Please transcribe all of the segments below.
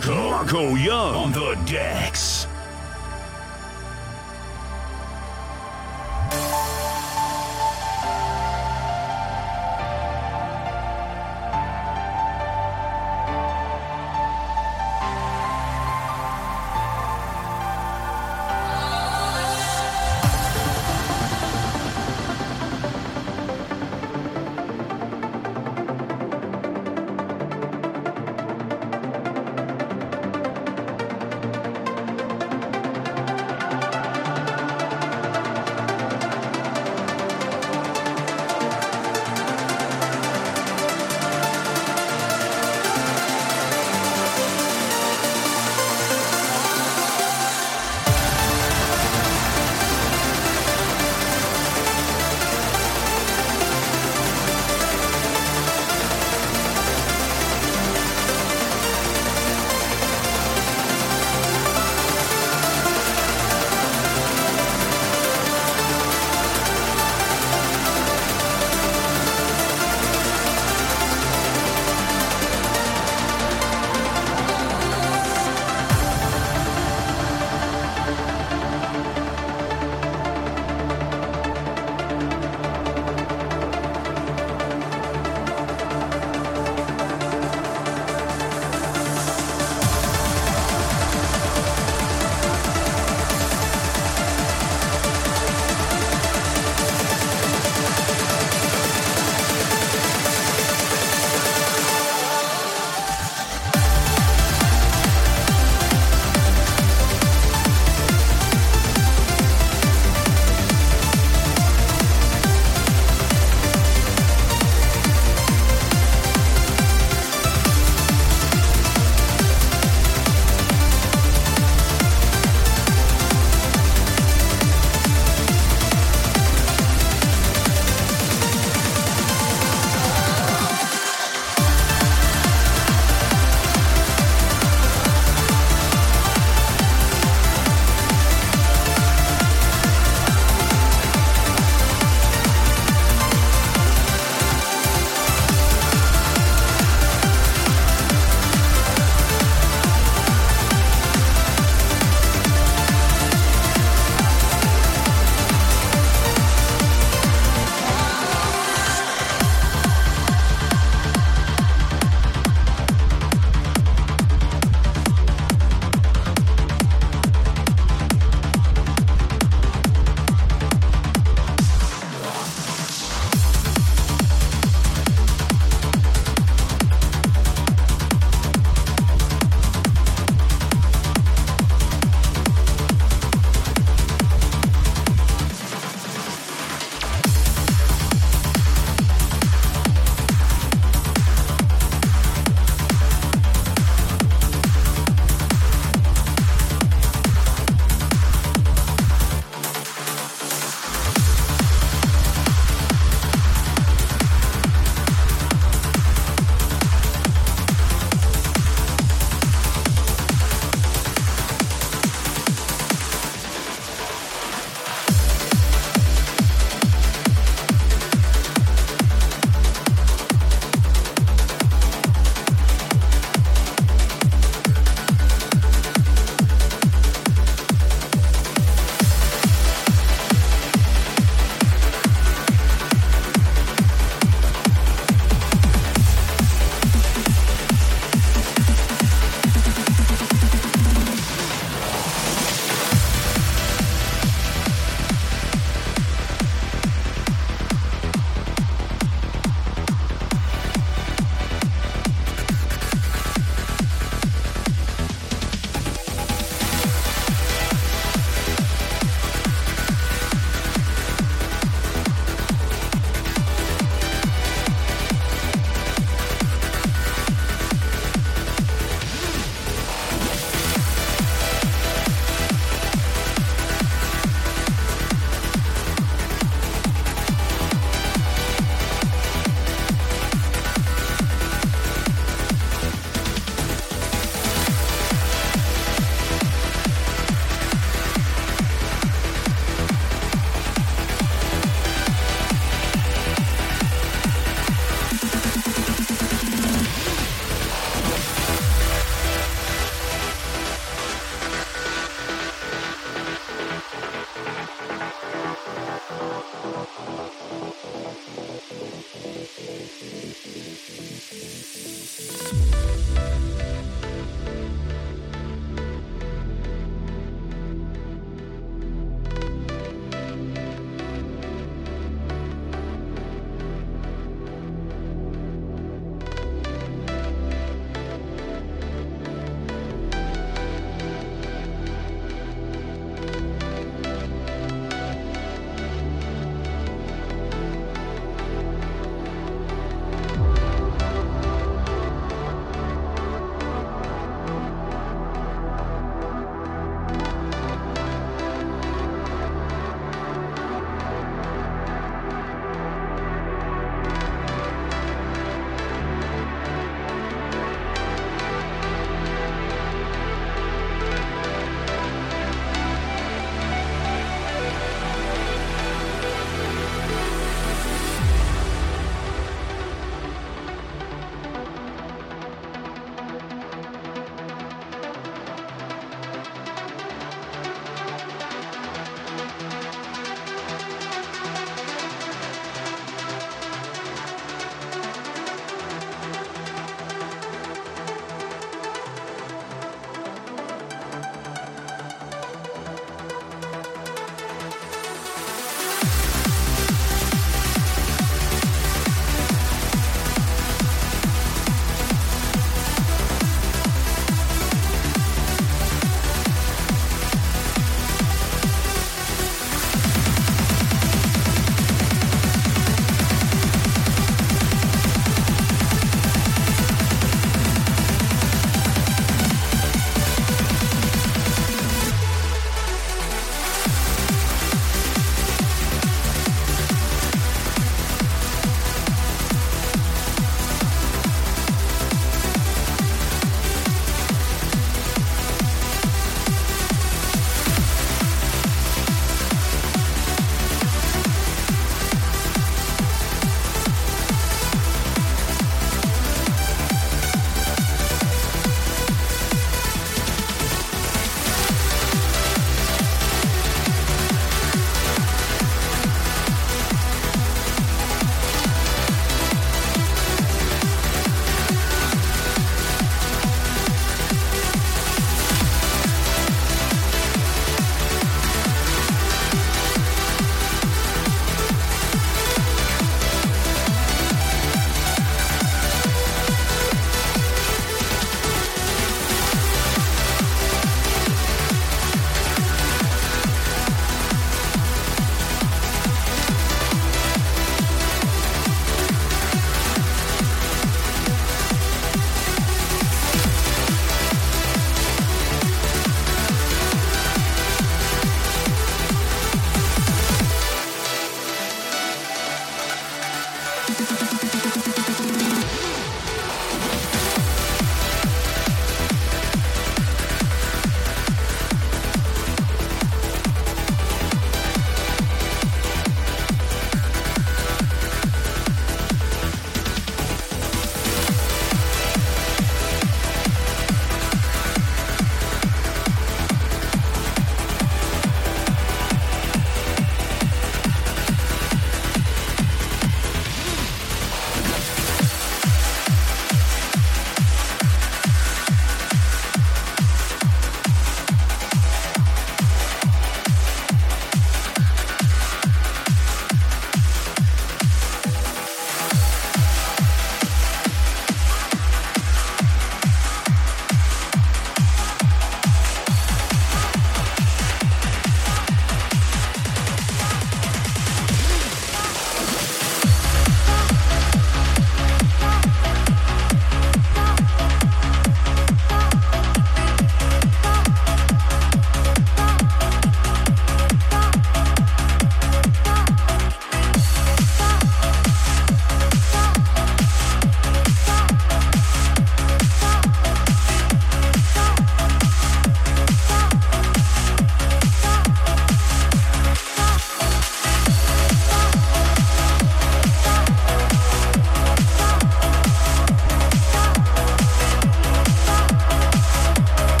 Marco, Marco Young on the decks.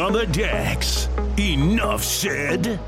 On the decks. Enough said.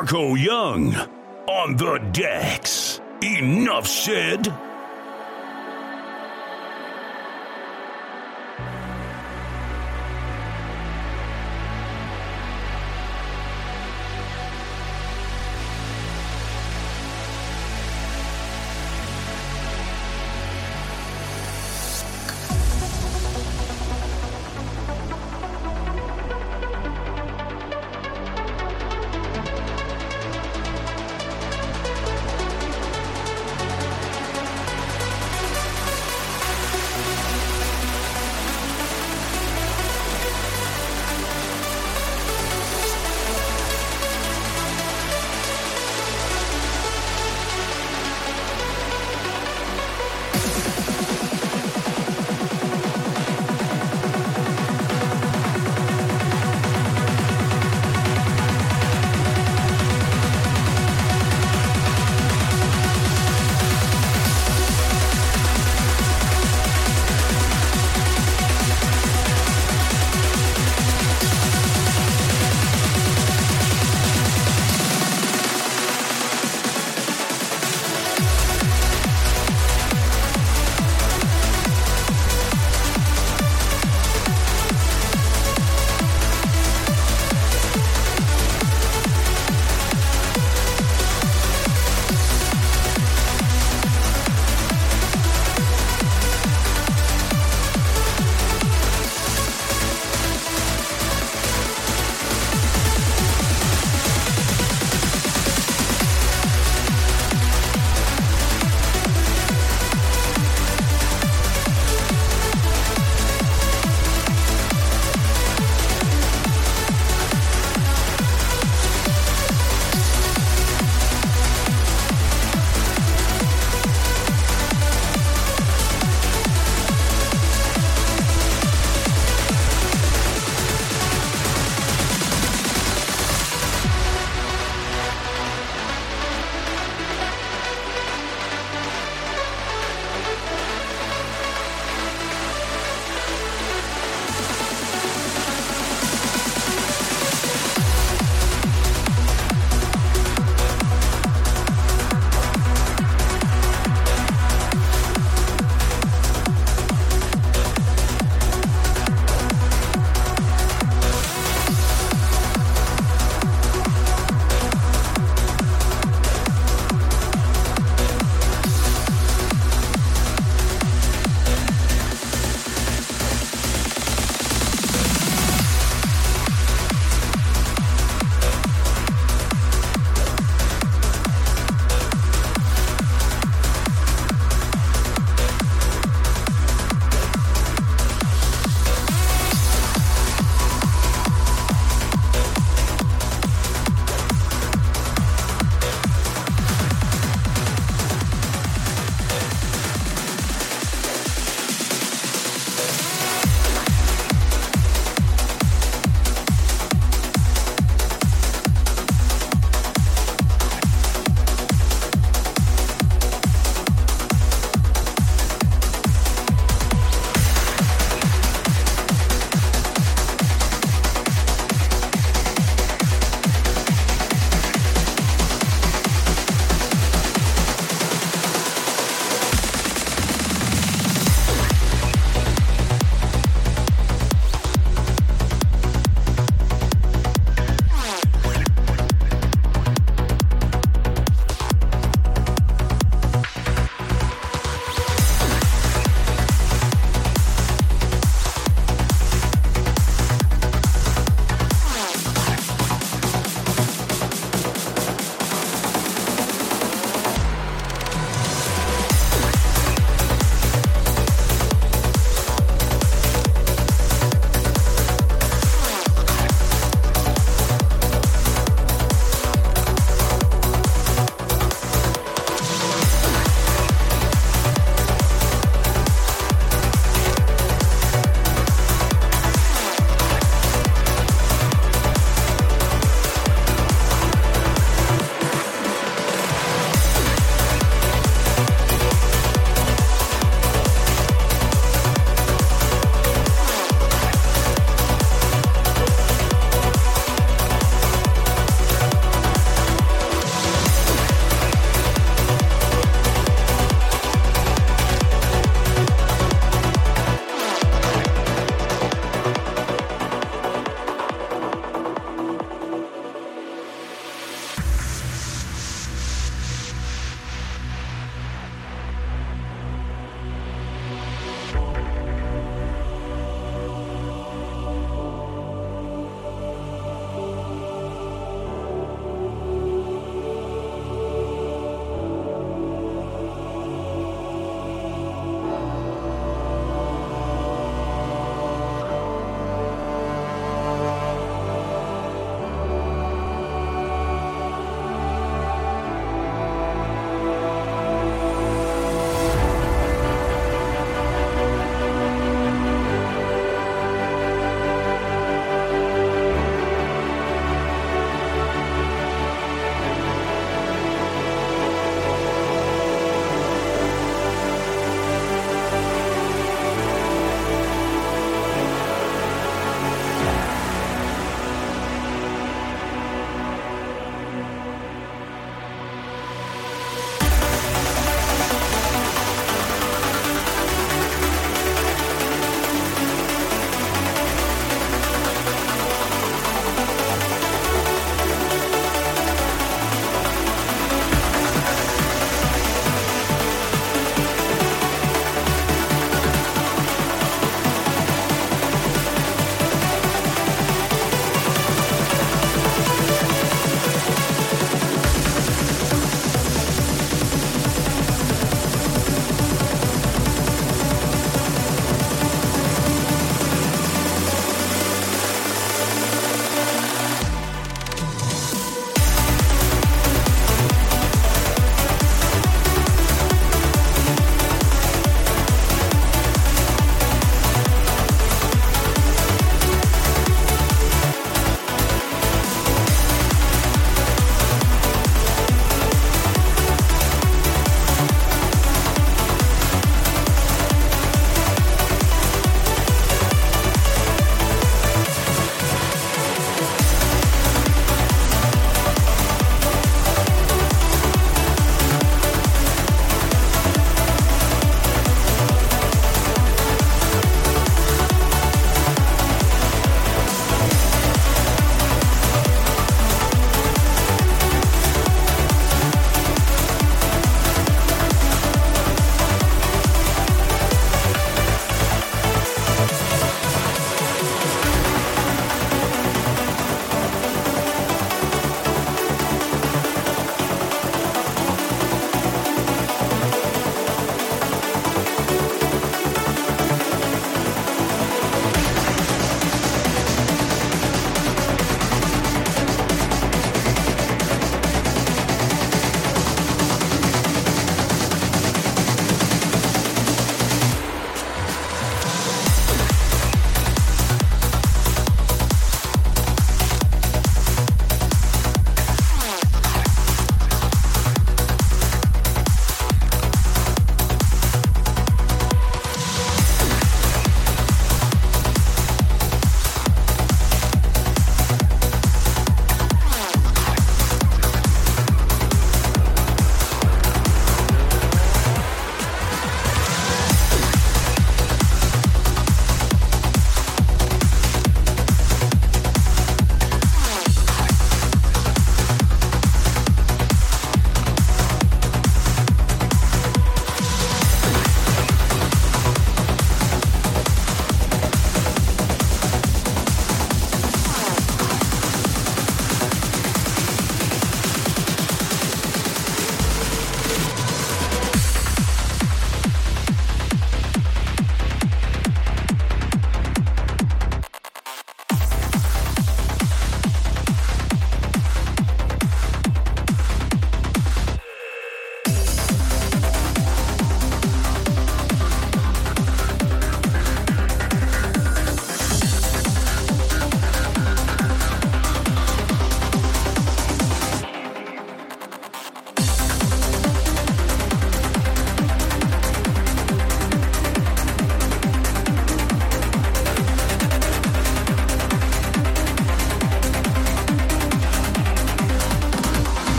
Marco Young on the decks. Enough said.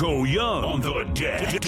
Marco, Young on the deck.